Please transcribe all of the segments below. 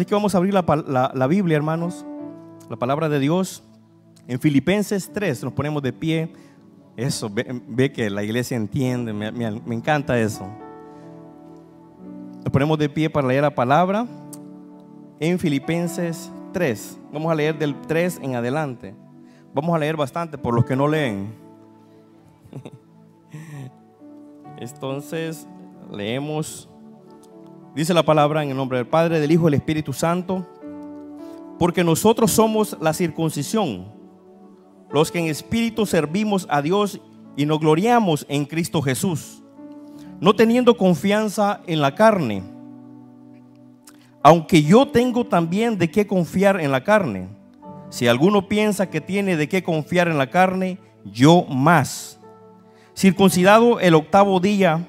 Así que vamos a abrir la, Biblia, hermanos, la palabra de Dios. En Filipenses 3 nos ponemos de pie. Eso, ve, que la iglesia entiende, me, encanta eso. Nos ponemos de pie para leer la palabra en Filipenses 3. Vamos a leer del 3 en adelante. Vamos a leer bastante por los que no leen. Entonces, leemos. Dice la palabra en el nombre del Padre, del Hijo y del Espíritu Santo. Porque nosotros somos la circuncisión los que en espíritu servimos a Dios y nos gloriamos en Cristo Jesús, no teniendo confianza en la carne, aunque yo tengo también de qué confiar en la carne. Si alguno piensa que tiene de qué confiar en la carne, yo más. Circuncidado el octavo día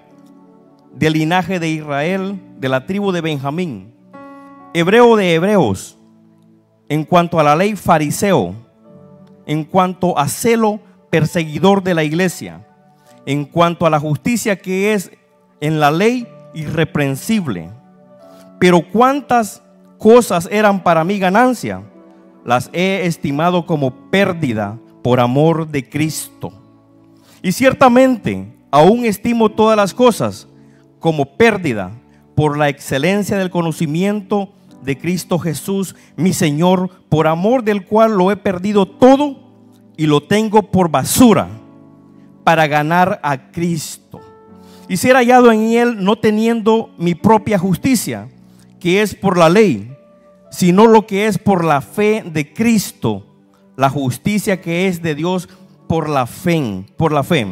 del linaje de Israel, de la tribu de Benjamín, hebreo de hebreos, en cuanto a la ley fariseo, en cuanto a celo perseguidor de la iglesia, en cuanto a la justicia que es en la ley irreprensible. Pero cuántas cosas eran para mí ganancia, las he estimado como pérdida por amor de Cristo. Y ciertamente aún estimo todas las cosas como pérdida por la excelencia del conocimiento de Cristo Jesús, mi Señor, por amor del cual lo he perdido todo y lo tengo por basura para ganar a Cristo. Y ser hallado en él no teniendo mi propia justicia, que es por la ley, sino lo que es por la fe de Cristo, la justicia que es de Dios por la fe, por la fe,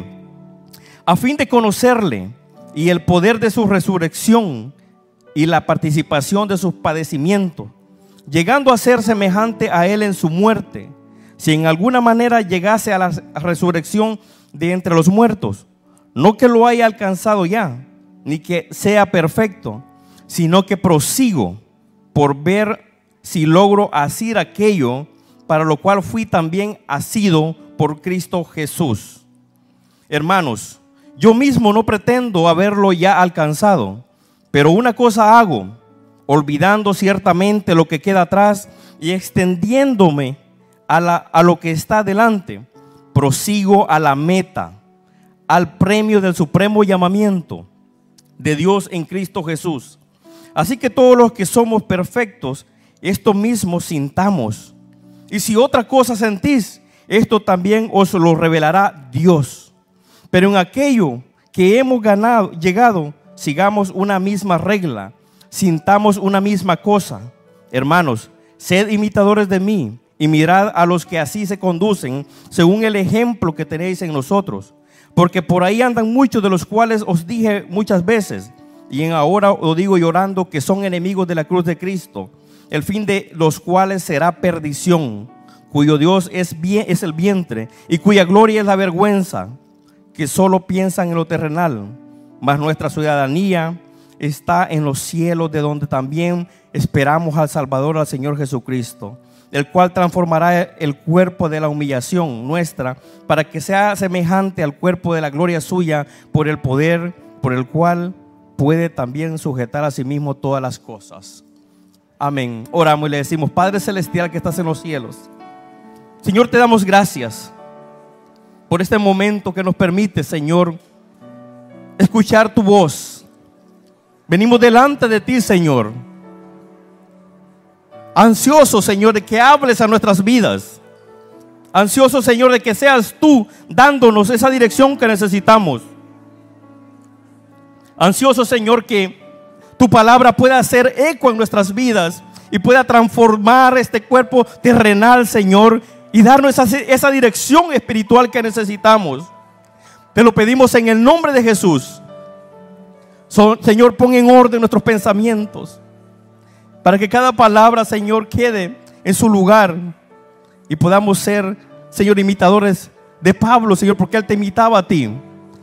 a fin de conocerle y el poder de su resurrección y la participación de sus padecimientos, llegando a ser semejante a él en su muerte si en alguna manera llegase a la resurrección de entre los muertos, no que lo haya alcanzado ya, ni que sea perfecto, sino que prosigo por ver si logro asir aquello para lo cual fui también asido por Cristo Jesús. Hermanos, yo mismo no pretendo haberlo ya alcanzado, pero una cosa hago, olvidando ciertamente lo que queda atrás y extendiéndome a, lo que está delante, prosigo a la meta, al premio del supremo llamamiento de Dios en Cristo Jesús. Así que todos los que somos perfectos, esto mismo sintamos. Y si otra cosa sentís, esto también os lo revelará Dios. Pero en aquello que hemos ganado, llegado, sigamos una misma regla, sintamos una misma cosa. Hermanos, sed imitadores de mí y mirad a los que así se conducen, según el ejemplo que tenéis en nosotros. Porque por ahí andan muchos de los cuales os dije muchas veces, y en ahora os digo llorando, que son enemigos de la cruz de Cristo, el fin de los cuales será perdición, cuyo Dios es, es el vientre, y cuya gloria es la vergüenza, que solo piensan en lo terrenal, mas nuestra ciudadanía está en los cielos, de donde también esperamos al Salvador, al Señor Jesucristo el cual transformará el cuerpo de la humillación nuestra para que sea semejante al cuerpo de la gloria suya por el poder por el cual puede también sujetar a sí mismo todas las cosas. Amén. Oramos y le decimos, Padre Celestial que estás en los cielos, Señor, te damos gracias por este momento que nos permite, Señor, escuchar tu voz. Venimos delante de ti, Señor Ansioso, Señor, de que hables a nuestras vidas. Ansioso, Señor, de que seas tú dándonos esa dirección que necesitamos. Ansioso, Señor, que tu palabra pueda hacer eco en nuestras vidas y pueda transformar este cuerpo terrenal, Señor, y darnos esa, esa dirección espiritual que necesitamos. Te lo pedimos en el nombre de Jesús. Señor, pon en orden nuestros pensamientos. Para que cada palabra, Señor, quede en su lugar y podamos ser, Señor, imitadores de Pablo, Señor, porque él te imitaba a ti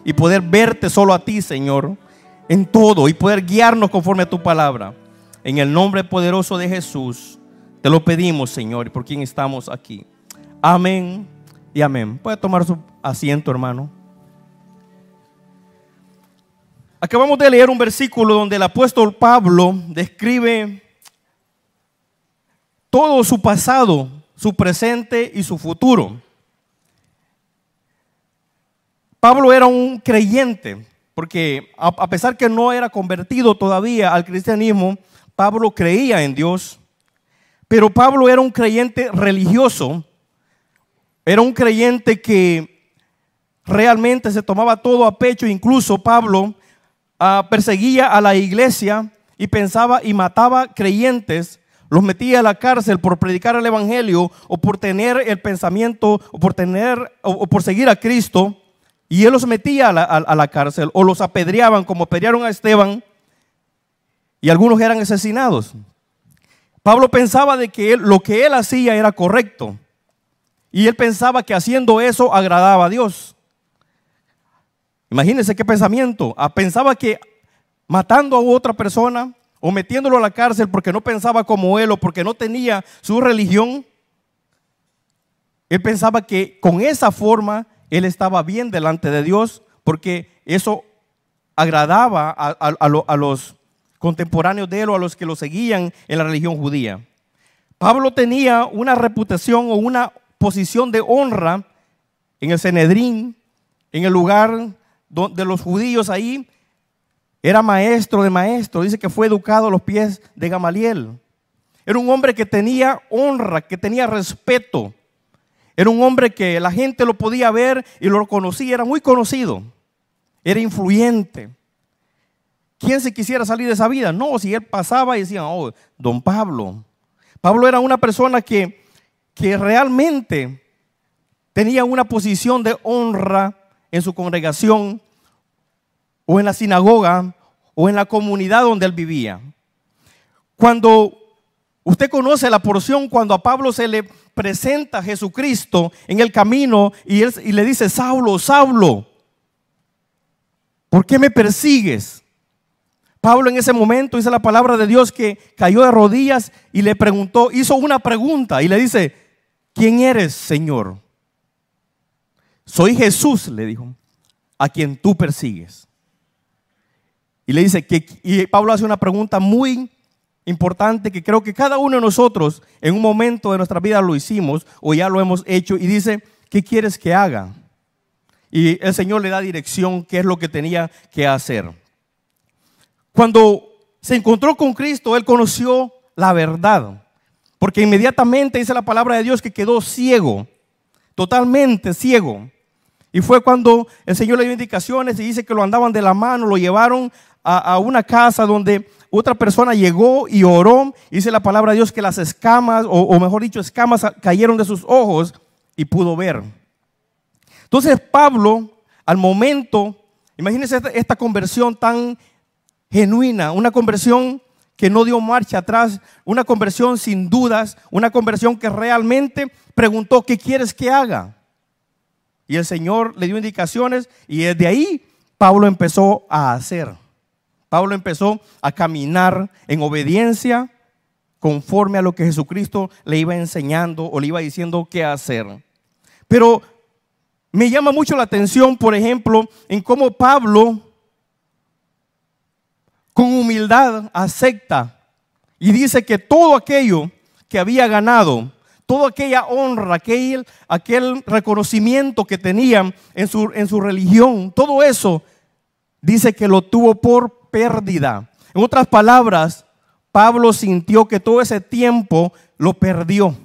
y poder verte solo a ti, Señor, en todo y poder guiarnos conforme a tu palabra. En el nombre poderoso de Jesús, te lo pedimos, Señor, y por quien estamos aquí. Amén y amén. Puede tomar su asiento, hermano. Acabamos de leer un versículo donde el apóstol Pablo describe todo su pasado, su presente y su futuro. Pablo era un creyente, porque a pesar que no era convertido todavía al cristianismo, Pablo creía en Dios, pero Pablo era un creyente religioso, era un creyente que realmente se tomaba todo a pecho, incluso Pablo ah, perseguía a la iglesia y pensaba y mataba creyentes, los metía a la cárcel por predicar el evangelio o por tener el pensamiento o por tener o, por seguir a Cristo. Y él los metía a la, cárcel o los apedreaban como apedrearon a Esteban y algunos eran asesinados. Pablo pensaba de que lo que él hacía era correcto y él pensaba que haciendo eso agradaba a Dios. Imagínense qué pensamiento. Ah, pensaba que matando a otra persona o metiéndolo a la cárcel porque no pensaba como él o porque no tenía su religión, él pensaba que con esa forma él estaba bien delante de Dios porque eso agradaba a, los contemporáneos de él o a los que lo seguían en la religión judía. Pablo tenía una reputación o una posición de honra en el Senedrín, en el lugar de los judíos ahí, era maestro de maestro, dice que fue educado a los pies de Gamaliel. Era un hombre que tenía honra, que tenía respeto. Era un hombre que la gente lo podía ver y lo conocía, era muy conocido. Era influyente. ¿Quién se quisiera salir de esa vida? No, si él pasaba y decía, oh, don Pablo. Pablo era una persona que, que realmente tenía una posición de honra en su congregación o en la sinagoga o en la comunidad donde él vivía. Cuando usted conoce la porción, cuando a Pablo se le presenta a Jesucristo en el camino y, él, y le dice, Saulo, Saulo, ¿por qué me persigues? Pablo en ese momento dice la palabra de Dios que cayó de rodillas y le preguntó, hizo una pregunta y le dice, ¿quién eres, Señor? Soy Jesús, le dijo, a quien tú persigues. Y le dice que, y Pablo hace una pregunta muy importante que creo que cada uno de nosotros en un momento de nuestra vida lo hicimos o ya lo hemos hecho y dice, ¿qué quieres que haga? Y el Señor le da dirección, qué es lo que tenía que hacer. Cuando se encontró con Cristo, él conoció la verdad, porque inmediatamente dice la palabra de Dios que quedó ciego, totalmente ciego. Y fue cuando el Señor le dio indicaciones y dice que lo andaban de la mano, lo llevaron a, una casa donde otra persona llegó y oró. Dice la palabra de Dios que las escamas, o, mejor dicho, escamas cayeron de sus ojos y pudo ver. Entonces Pablo, al momento, imagínense esta, conversión tan genuina, una conversión que no dio marcha atrás, una conversión sin dudas, una conversión que realmente preguntó, ¿qué quieres que haga? Y el Señor le dio indicaciones y desde ahí Pablo empezó a hacer. Pablo empezó a caminar en obediencia conforme a lo que Jesucristo le iba enseñando o le iba diciendo qué hacer. Pero me llama mucho la atención, por ejemplo, en cómo Pablo con humildad acepta y dice que todo aquello que había ganado toda aquella honra, aquel, aquel reconocimiento que tenían en su, en su religión, todo eso dice que lo tuvo por pérdida. En otras palabras, Pablo sintió que todo ese tiempo lo perdió.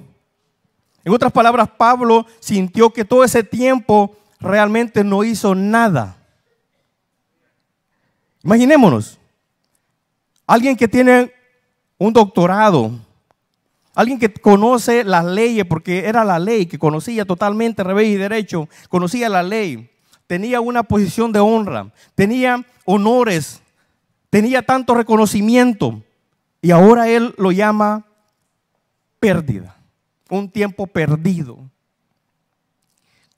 En otras palabras, Pablo sintió que todo ese tiempo realmente no hizo nada. Imaginémonos, alguien que tiene un doctorado, Alguien que conoce las leyes, porque era la ley, que conocía totalmente revés y derecho, conocía la ley, tenía una posición de honra, tenía honores, tenía tanto reconocimiento. Y ahora él lo llama pérdida, un tiempo perdido.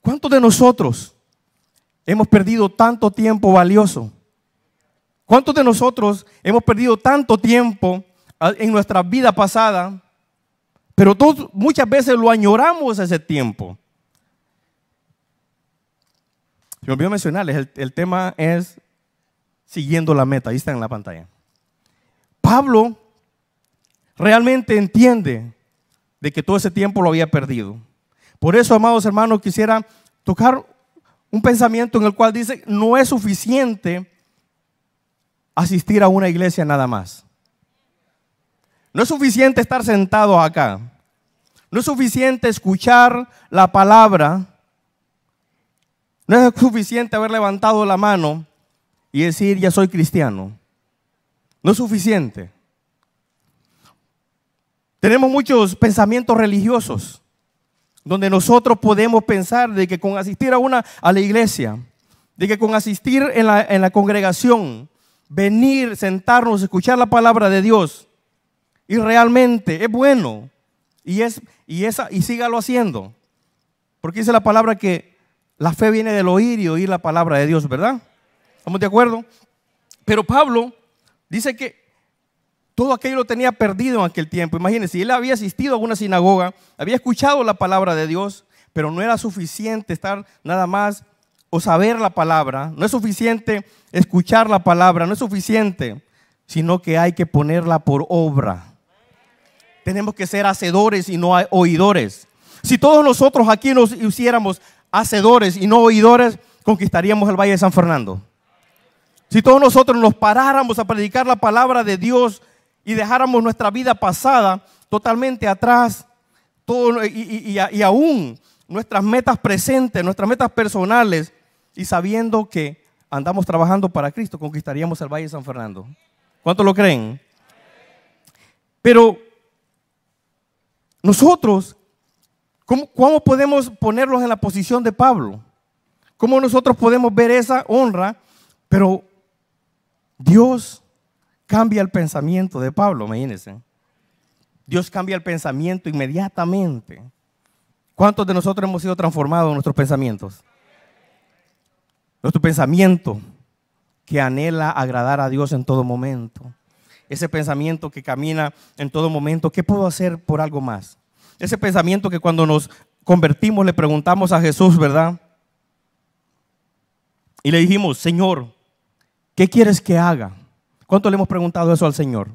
¿Cuántos de nosotros hemos perdido tanto tiempo valioso? ¿Cuántos de nosotros hemos perdido tanto tiempo ah, en nuestra vida pasada pero muchas veces lo añoramos ese tiempo. Se me olvidó mencionarles, el, el tema es siguiendo la meta, ahí está en la pantalla. Pablo realmente entiende de que todo ese tiempo lo había perdido. Por eso, amados hermanos, quisiera tocar un pensamiento en el cual dice, no es suficiente asistir a una iglesia nada más. No es suficiente estar sentado acá. No es suficiente escuchar la palabra. No es suficiente haber levantado la mano y decir, ya soy cristiano. No es suficiente. Tenemos muchos pensamientos religiosos donde nosotros podemos pensar de que con asistir a una a la iglesia, de que con asistir en la, en la congregación, venir, sentarnos, escuchar la palabra de Dios, y realmente es bueno, y es y esa y sígalo haciendo. Porque dice la palabra que la fe viene del oír y oír la palabra de Dios, ¿verdad? ¿Estamos de acuerdo? Pero Pablo dice que todo aquello lo tenía perdido en aquel tiempo. Imagínense, él había asistido a una sinagoga, había escuchado la palabra de Dios, pero no era suficiente estar nada más saber la palabra, no es suficiente escuchar la palabra, no es suficiente, sino que hay que ponerla por obra. Tenemos que ser hacedores y no oidores. Si todos nosotros aquí nos hiciéramos hacedores y no oidores, conquistaríamos el Valle de San Fernando. Si todos nosotros nos paráramos a predicar la palabra de Dios y dejáramos nuestra vida pasada totalmente atrás, todo, y, y, aún nuestras metas presentes, nuestras metas personales, y sabiendo que andamos trabajando para Cristo, conquistaríamos el Valle de San Fernando. ¿Cuántos lo creen? Pero nosotros, ¿cómo, ¿cómo, podemos ponerlos en la posición de Pablo? ¿Cómo nosotros podemos ver esa honra? Pero Dios cambia el pensamiento de Pablo, imagínense. Dios cambia el pensamiento inmediatamente. ¿Cuántos de nosotros hemos sido transformados en nuestros pensamientos? Nuestro pensamiento que anhela agradar a Dios en todo momento. Ese pensamiento que camina en todo momento, ¿qué puedo hacer por algo más? Ese pensamiento que cuando nos convertimos le preguntamos a Jesús, ¿verdad? Y le dijimos, Señor, ¿qué quieres que haga? ¿Cuánto le hemos preguntado eso al Señor?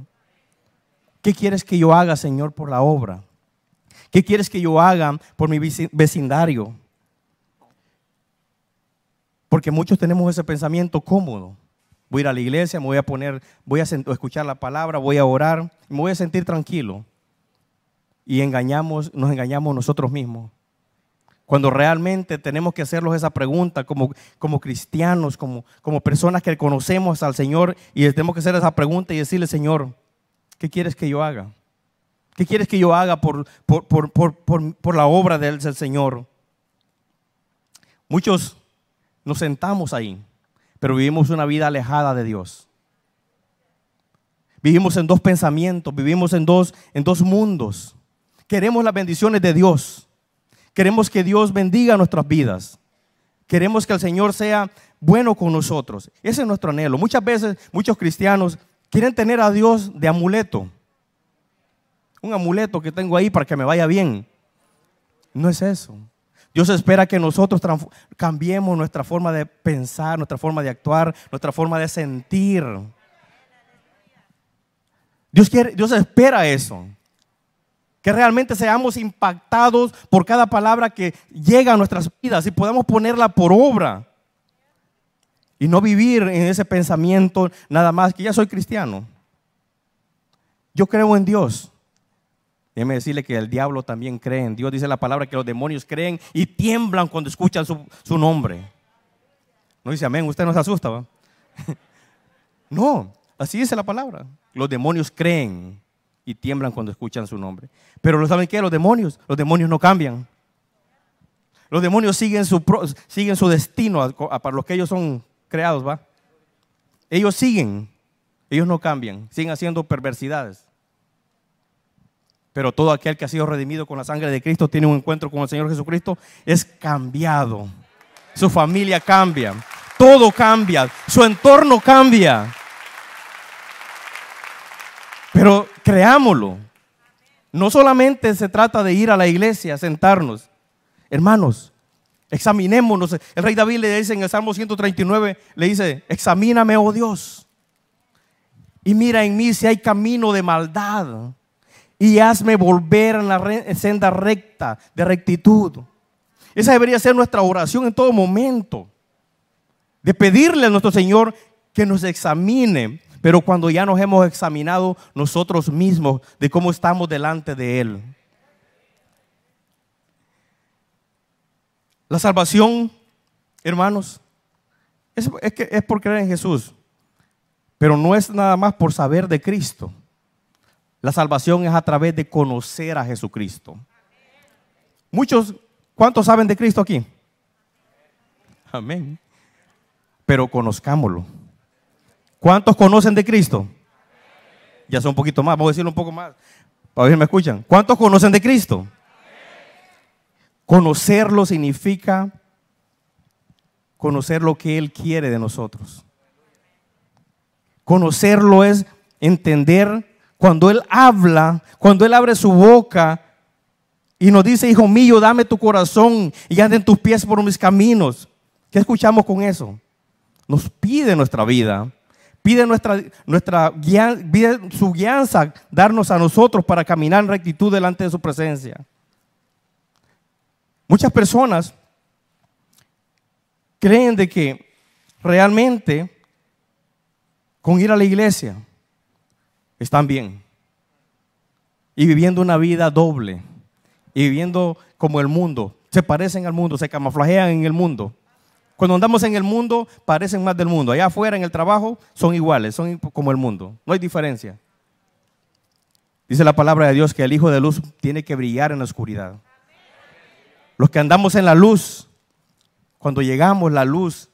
¿Qué quieres que yo haga, Señor, por la obra? ¿Qué quieres que yo haga por mi vecindario? Porque muchos tenemos ese pensamiento cómodo. Voy a ir a la iglesia, me voy a poner, voy a escuchar la palabra, voy a orar, me voy a sentir tranquilo. Y engañamos, nos engañamos nosotros mismos. Cuando realmente tenemos que hacernos esa pregunta como, como cristianos, como, como personas que conocemos al Señor y tenemos que hacer esa pregunta y decirle, Señor, ¿qué quieres que yo haga? ¿Qué quieres que yo haga por, por, la obra del Señor? Muchos nos sentamos ahí, pero vivimos una vida alejada de Dios. Vivimos en dos pensamientos, vivimos en dos, en dos mundos. Queremos las bendiciones de Dios, Queremos que Dios bendiga nuestras vidas. Queremos que el Señor sea bueno con nosotros. Ese es nuestro anhelo. Muchas veces muchos cristianos quieren tener a Dios de amuleto. Un amuleto que tengo ahí para que me vaya bien. No es eso. Dios espera que nosotros cambiemos nuestra forma de pensar, nuestra forma de actuar, nuestra forma de sentir. Dios, quiere, Dios espera eso. Que realmente seamos impactados por cada palabra que llega a nuestras vidas y podamos ponerla por obra. Y no vivir en ese pensamiento nada más que ya soy cristiano. Yo creo en Dios. Déjeme decirle que el diablo también cree en Dios. Dice la palabra que los demonios creen y tiemblan cuando escuchan su, nombre. No dice amén, usted no se asusta. ¿va? no, así dice la palabra. Los demonios creen y tiemblan cuando escuchan su nombre. Pero ¿lo saben qué? Los demonios, los demonios no cambian. Los demonios siguen su, siguen su destino para los que ellos son creados, ¿va? Ellos siguen, ellos no cambian, siguen haciendo perversidades. Pero todo aquel que ha sido redimido con la sangre de Cristo tiene un encuentro con el Señor Jesucristo, es cambiado. Su familia cambia, todo cambia, su entorno cambia. Pero creámoslo. No solamente se trata de ir a la iglesia, sentarnos. Hermanos, examinémonos. El rey David le dice en el Salmo 139, le dice, examíname, oh Dios. Y mira en mí si hay camino de maldad. Y hazme volver en la senda recta de rectitud. Esa debería ser nuestra oración en todo momento. De pedirle a nuestro Señor que nos examine, pero cuando ya nos hemos examinado nosotros mismos de cómo estamos delante de Él. La salvación, hermanos, es, que es por creer en Jesús, pero no es nada más por saber de Cristo. La salvación es a través de conocer a Jesucristo. Muchos, ¿cuántos saben de Cristo aquí? Amén. Pero conozcámoslo. ¿Cuántos conocen de Cristo? Ya son un poquito más, vamos a decirlo un poco más. Para ver si me escuchan. ¿Cuántos conocen de Cristo? Conocerlo significa conocer lo que Él quiere de nosotros. Conocerlo es entender cuando Él habla, cuando Él abre su boca y nos dice, hijo mío, dame tu corazón y anden tus pies por mis caminos. ¿Qué escuchamos con eso? Nos pide nuestra vida, pide nuestra, nuestra su guianza, darnos a nosotros para caminar en rectitud delante de su presencia. Muchas personas creen de que realmente con ir a la iglesia están bien. Y viviendo una vida doble. Y viviendo como el mundo. Se parecen al mundo, se camuflajean en el mundo. Cuando andamos en el mundo, parecen más del mundo. Allá afuera en el trabajo son iguales, son como el mundo. No hay diferencia. Dice la palabra de Dios que el Hijo de Luz tiene que brillar en la oscuridad. Los que andamos en la luz, cuando llegamos la luz,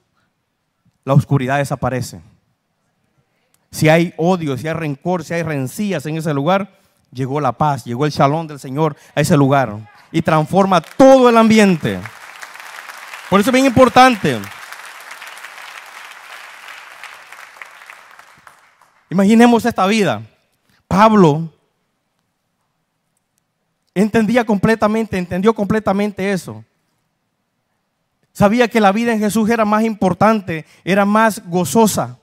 la oscuridad desaparece si hay odio, si hay rencor, si hay rencillas en ese lugar, llegó la paz, llegó el shalom del Señor a ese lugar y transforma todo el ambiente. Por eso es bien importante. Imaginemos esta vida. Pablo entendía completamente, entendió completamente eso. Sabía que la vida en Jesús era más importante, era más gozosa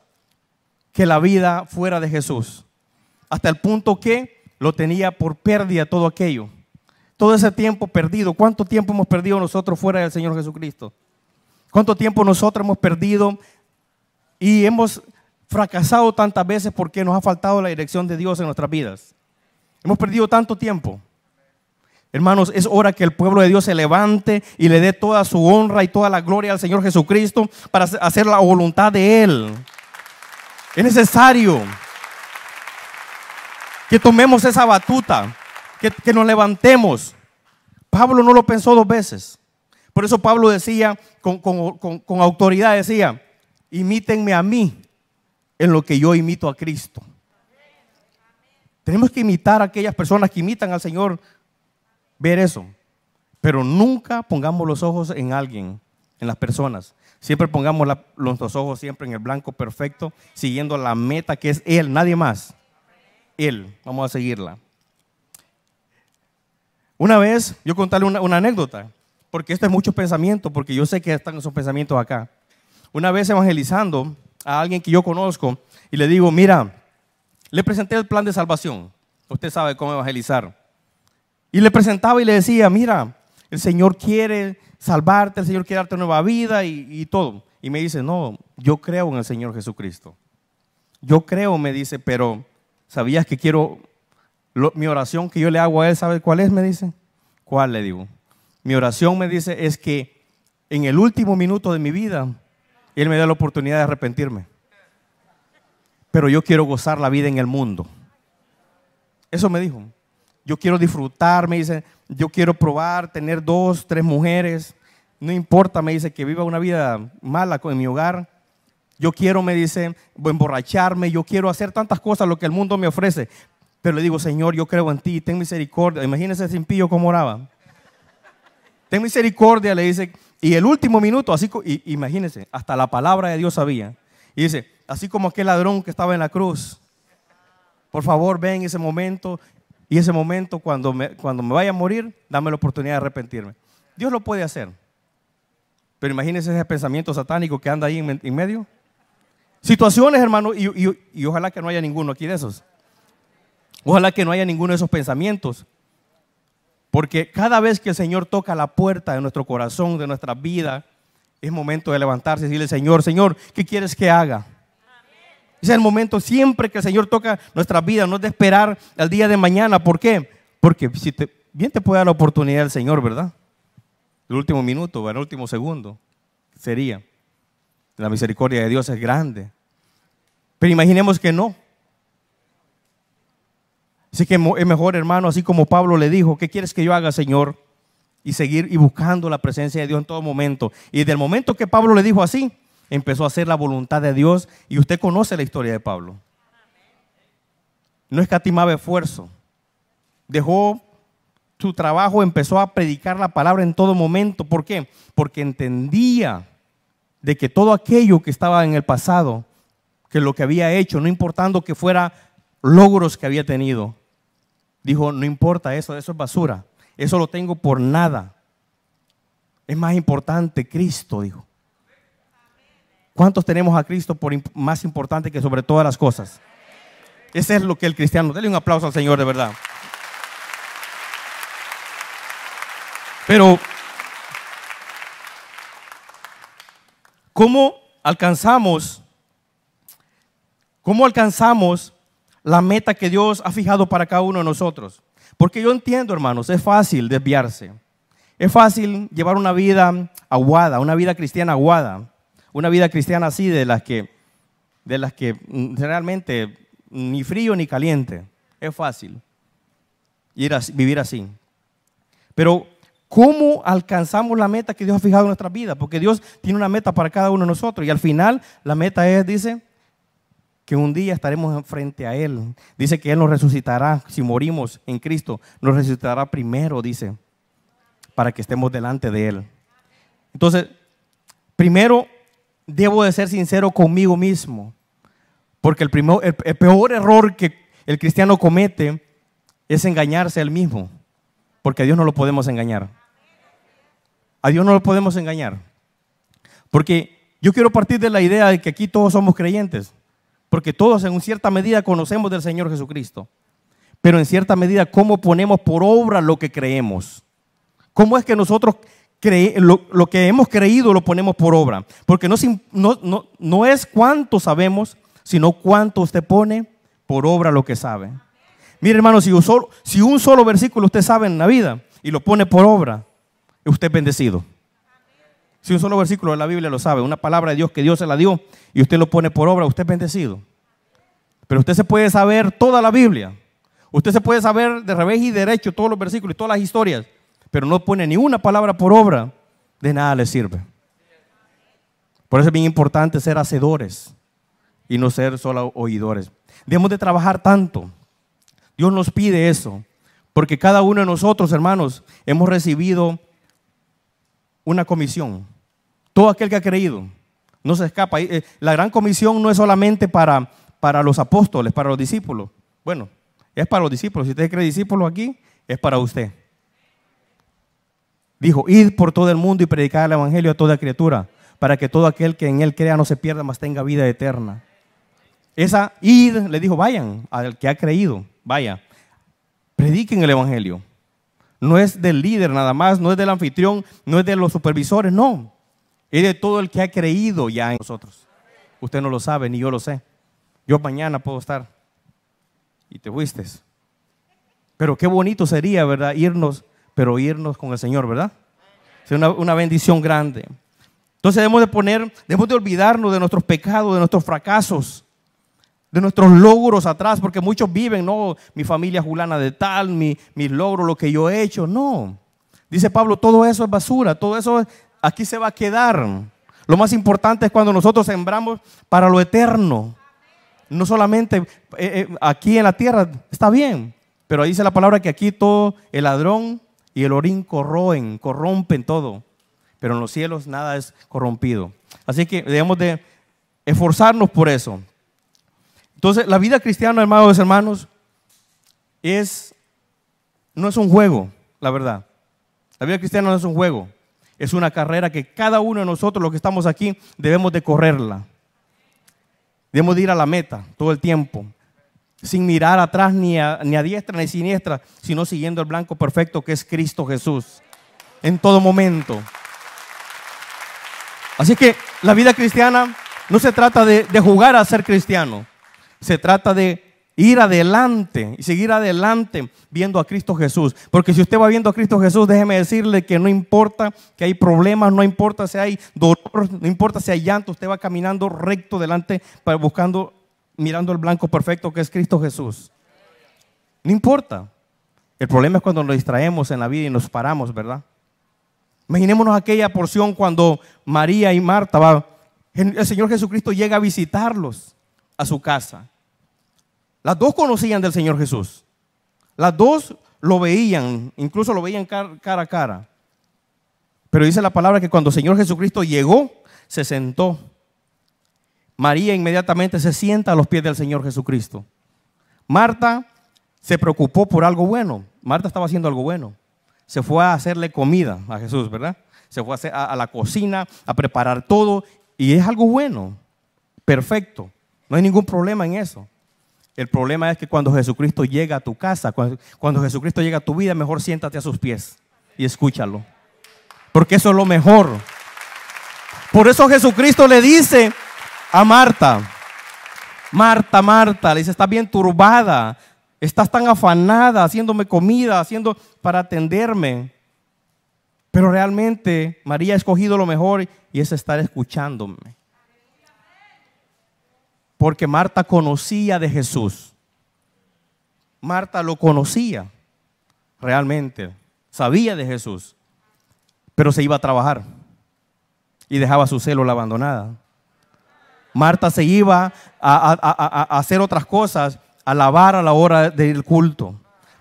que la vida fuera de Jesús. Hasta el punto que lo tenía por pérdida todo aquello. Todo ese tiempo perdido. ¿Cuánto tiempo hemos perdido nosotros fuera del Señor Jesucristo? ¿Cuánto tiempo nosotros hemos perdido y hemos fracasado tantas veces porque nos ha faltado la dirección de Dios en nuestras vidas? Hemos perdido tanto tiempo. Hermanos, es hora que el pueblo de Dios se levante y le dé toda su honra y toda la gloria al Señor Jesucristo para hacer la voluntad de Él. Es necesario que tomemos esa batuta, que, nos levantemos. Pablo no lo pensó dos veces. Por eso Pablo decía, con, con, autoridad decía, imítenme a mí en lo que yo imito a Cristo. Tenemos que imitar a aquellas personas que imitan al Señor, ver eso. Pero nunca pongamos los ojos en alguien, en las personas, Siempre pongamos nuestros ojos siempre en el blanco perfecto, siguiendo la meta que es Él, nadie más. Él, vamos a seguirla. Una vez, yo contarle una, una anécdota, porque esto es mucho pensamiento, porque yo sé que están esos pensamientos acá. Una vez evangelizando a alguien que yo conozco y le digo, mira, le presenté el plan de salvación. Usted sabe cómo evangelizar. Y le presentaba y le decía, mira, el Señor quiere salvarte, el Señor quiere darte nueva vida y, todo. Y me dice, no, yo creo en el Señor Jesucristo. Yo creo, me dice, pero ¿sabías que quiero, mi oración que yo le hago a Él, ¿sabe cuál es? Me dice. ¿Cuál le digo? Mi oración me dice es que en el último minuto de mi vida, Él me da la oportunidad de arrepentirme. Pero yo quiero gozar la vida en el mundo. Eso me dijo. Yo quiero disfrutar, me dice, yo quiero probar, tener dos, tres mujeres. No importa, me dice, que viva una vida mala en mi hogar. Yo quiero, me dice, emborracharme, yo quiero hacer tantas cosas, lo que el mundo me ofrece. Pero le digo, Señor, yo creo en ti, ten misericordia. Imagínese ese impío cómo oraba. Ten misericordia, le dice. Y el último minuto, así, imagínese, hasta la palabra de Dios sabía. Y dice, así como aquel ladrón que estaba en la cruz. Por favor, ven ese momento y ese momento, cuando me, cuando me vaya a morir, dame la oportunidad de arrepentirme. Dios lo puede hacer. Pero imagínense ese pensamiento satánico que anda ahí en, medio. Situaciones, hermano, y, ojalá que no haya ninguno aquí de esos. Ojalá que no haya ninguno de esos pensamientos. Porque cada vez que el Señor toca la puerta de nuestro corazón, de nuestra vida, es momento de levantarse y decirle, Señor, Señor, ¿qué quieres que haga? Ese es el momento siempre que el Señor toca nuestra vida, no es de esperar al día de mañana. ¿Por qué? Porque si bien te puede dar la oportunidad el Señor, ¿verdad? El último minuto, el último segundo sería. La misericordia de Dios es grande. Pero imaginemos que no. Así que es mejor, hermano, así como Pablo le dijo, ¿qué quieres que yo haga, Señor? Y seguir y buscando la presencia de Dios en todo momento. Y desde el momento que Pablo le dijo así, empezó a hacer la voluntad de Dios. Y usted conoce la historia de Pablo. No escatimaba esfuerzo. Dejó su trabajo, empezó a predicar la palabra en todo momento. ¿Por qué? Porque entendía de que todo aquello que estaba en el pasado, que lo que había hecho, no importando que fuera logros que había tenido, Dijo, no importa eso, eso es basura. Eso lo tengo por nada. Es más importante Cristo, dijo. ¿Cuántos tenemos a Cristo por más importante que sobre todas las cosas? Ese es lo que el cristiano. Dele un aplauso al Señor de verdad. Pero, ¿cómo alcanzamos? ¿Cómo alcanzamos la meta que Dios ha fijado para cada uno de nosotros. Porque yo entiendo, hermanos, es fácil desviarse. Es fácil llevar una vida aguada, una vida cristiana aguada, una vida cristiana así de las que, de las que realmente ni frío ni caliente. Es fácil ir vivir así. Pero ¿cómo alcanzamos la meta que Dios ha fijado en nuestra vida? Porque Dios tiene una meta para cada uno de nosotros y al final la meta es, dice, que un día estaremos frente a Él. Dice que Él nos resucitará, si morimos en Cristo, nos resucitará primero, dice, para que estemos delante de Él. Entonces, primero debo de ser sincero conmigo mismo, porque el, el, peor error que el cristiano comete es engañarse él mismo, porque a Dios no lo podemos engañar. A Dios no lo podemos engañar. Porque yo quiero partir de la idea de que aquí todos somos creyentes. Porque todos en cierta medida conocemos del Señor Jesucristo. Pero en cierta medida, ¿cómo ponemos por obra lo que creemos? ¿Cómo es que nosotros lo, que hemos creído lo ponemos por obra? Porque no, es cuánto sabemos, sino cuánto usted pone por obra lo que sabe. Mire hermano, si un, solo, si un solo versículo usted sabe en la vida y lo pone por obra, usted es bendecido. Si un solo versículo de la Biblia lo sabe, una palabra de Dios que Dios se la dio y usted lo pone por obra, usted es bendecido. Pero usted se puede saber toda la Biblia. Usted se puede saber de revés y derecho todos los versículos y todas las historias, pero no pone ni una palabra por obra, de nada le sirve. Por eso es bien importante ser hacedores y no ser solo oidores. Debemos de trabajar tanto. Dios nos pide eso, porque cada uno de nosotros, hermanos, hemos recibido una comisión. Todo aquel que ha creído no se escapa. Eh, la gran comisión no es solamente para, para los apóstoles, para los discípulos. Bueno, es para los discípulos. Si usted cree discípulo aquí, es para usted. Dijo, id por todo el mundo y predicad el evangelio a toda criatura, para que todo aquel que en él crea no se pierda, mas tenga vida eterna. Esa id, le dijo, vayan al que ha creído, vaya, prediquen el evangelio. No es del líder nada más, no es del anfitrión, no es de los supervisores, no. Es de todo el que ha creído ya en nosotros. Usted no lo sabe, ni yo lo sé. Yo mañana puedo estar. Y te fuiste. Pero qué bonito sería, ¿verdad? Irnos, pero irnos con el Señor, ¿verdad? Una, una bendición grande. Entonces debemos de poner, debemos de olvidarnos de nuestros pecados, de nuestros fracasos de nuestros logros atrás, porque muchos viven, no, mi familia julana de tal, mi, mis logros, lo que yo he hecho, no. Dice Pablo, todo eso es basura, todo eso aquí se va a quedar. Lo más importante es cuando nosotros sembramos para lo eterno. No solamente eh, eh, aquí en la tierra, está bien, pero dice la palabra que aquí todo el ladrón y el orín corroen, corrompen todo, pero en los cielos nada es corrompido. Así que debemos de esforzarnos por eso. Entonces, la vida cristiana, hermanos hermanos, es, no es un juego, la verdad. La vida cristiana no es un juego, es una carrera que cada uno de nosotros, los que estamos aquí, debemos de correrla. Debemos de ir a la meta todo el tiempo. Sin mirar atrás ni a, ni a diestra ni a siniestra, sino siguiendo el blanco perfecto que es Cristo Jesús. En todo momento. Así que la vida cristiana no se trata de, de jugar a ser cristiano. Se trata de ir adelante y seguir adelante viendo a Cristo Jesús. Porque si usted va viendo a Cristo Jesús, déjeme decirle que no importa que hay problemas, no importa si hay dolor, no importa si hay llanto, usted va caminando recto delante para buscando, mirando el blanco perfecto que es Cristo Jesús. No importa. El problema es cuando nos distraemos en la vida y nos paramos, ¿verdad? Imaginémonos aquella porción cuando María y Marta va, el Señor Jesucristo llega a visitarlos a su casa. Las dos conocían del Señor Jesús. Las dos lo veían, incluso lo veían cara a cara. Pero dice la palabra que cuando el Señor Jesucristo llegó, se sentó. María inmediatamente se sienta a los pies del Señor Jesucristo. Marta se preocupó por algo bueno. Marta estaba haciendo algo bueno se fue a hacerle comida a Jesús, ¿verdad? Se fue a, a, la cocina, a preparar todo, y es algo bueno, perfecto. No hay ningún problema en eso. El problema es que cuando Jesucristo llega a tu casa, cuando, cuando Jesucristo llega a tu vida, mejor siéntate a sus pies y escúchalo. Porque eso es lo mejor. Por eso Jesucristo le dice a Marta, Marta, Marta, le dice, estás bien turbada, Estás tan afanada haciéndome comida, haciendo para atenderme. Pero realmente María ha escogido lo mejor y es estar escuchándome. Porque Marta conocía de Jesús. Marta lo conocía realmente. Sabía de Jesús. Pero se iba a trabajar. Y dejaba su celo la abandonada. Marta se iba a, a hacer otras cosas alabar a la hora del culto.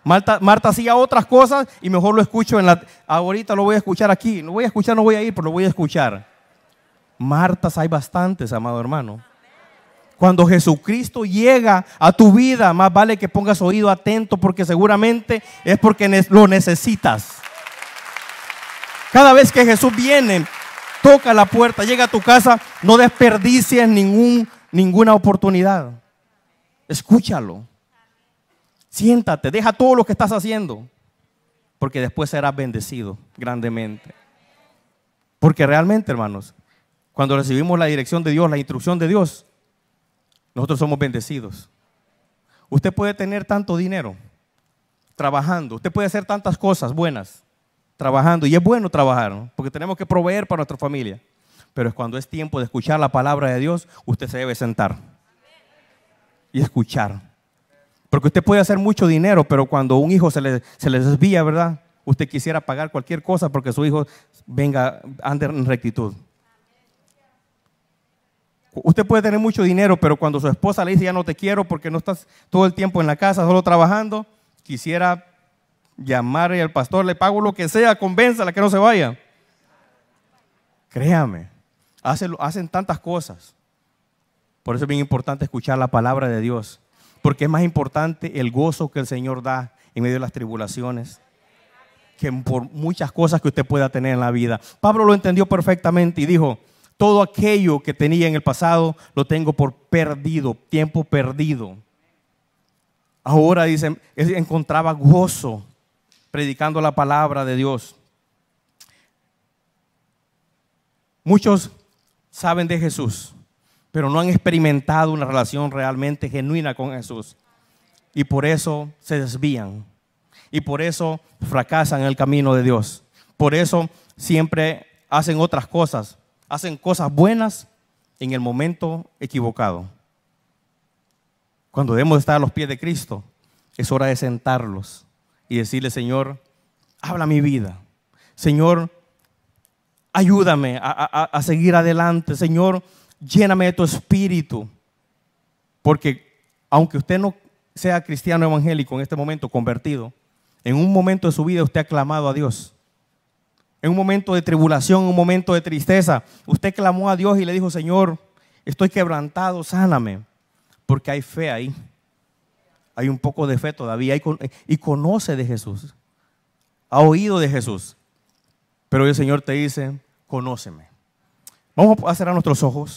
Marta, hacía otras cosas y mejor lo escucho en la... Ahorita lo voy a escuchar aquí. No voy a escuchar, no voy a ir, pero lo voy a escuchar. Martas hay bastantes, amado hermano. Cuando Jesucristo llega a tu vida, más vale que pongas oído atento porque seguramente es porque lo necesitas. Cada vez que Jesús viene, toca la puerta, llega a tu casa, no desperdicies ningún, ninguna oportunidad. Escúchalo. Siéntate, deja todo lo que estás haciendo, porque después serás bendecido grandemente. Porque realmente, hermanos, cuando recibimos la dirección de Dios, la instrucción de Dios, nosotros somos bendecidos. Usted puede tener tanto dinero trabajando, usted puede hacer tantas cosas buenas trabajando, y es bueno trabajar, porque tenemos que proveer para nuestra familia. Pero es cuando es tiempo de escuchar la palabra de Dios, usted se debe sentar y escuchar. Porque usted puede hacer mucho dinero, pero cuando un hijo se le, se desvía, ¿verdad? Usted quisiera pagar cualquier cosa porque su hijo venga, ande en rectitud. Usted puede tener mucho dinero, pero cuando su esposa le dice ya no te quiero porque no estás todo el tiempo en la casa, solo trabajando, quisiera llamarle al pastor, le pago lo que sea, convénzala que no se vaya. Créame, hacen, tantas cosas. Por eso es bien importante escuchar la palabra de Dios, porque es más importante el gozo que el Señor da en medio de las tribulaciones que por muchas cosas que usted pueda tener en la vida. Pablo lo entendió perfectamente y dijo, todo aquello que tenía en el pasado lo tengo por perdido, tiempo perdido. Ahora dice, encontraba gozo predicando la palabra de Dios. Muchos saben de Jesús, pero no han experimentado una relación realmente genuina con Jesús. Y por eso se desvían. Y por eso fracasan en el camino de Dios. Por eso siempre hacen otras cosas. Hacen cosas buenas en el momento equivocado. Cuando debemos estar a los pies de Cristo, es hora de sentarlos y decirle, Señor, habla mi vida. Señor, ayúdame a, seguir adelante. Señor, lléname de tu espíritu. Porque aunque usted no sea cristiano evangélico en este momento, convertido, en un momento de su vida usted ha clamado a Dios. En un momento de tribulación, en un momento de tristeza, usted clamó a Dios y le dijo, Señor, estoy quebrantado, sáname. Porque hay fe ahí. Hay un poco de fe todavía y conoce de Jesús. Ha oído de Jesús. Pero el Señor te dice, conóceme. Vamos a cerrar nuestros ojos.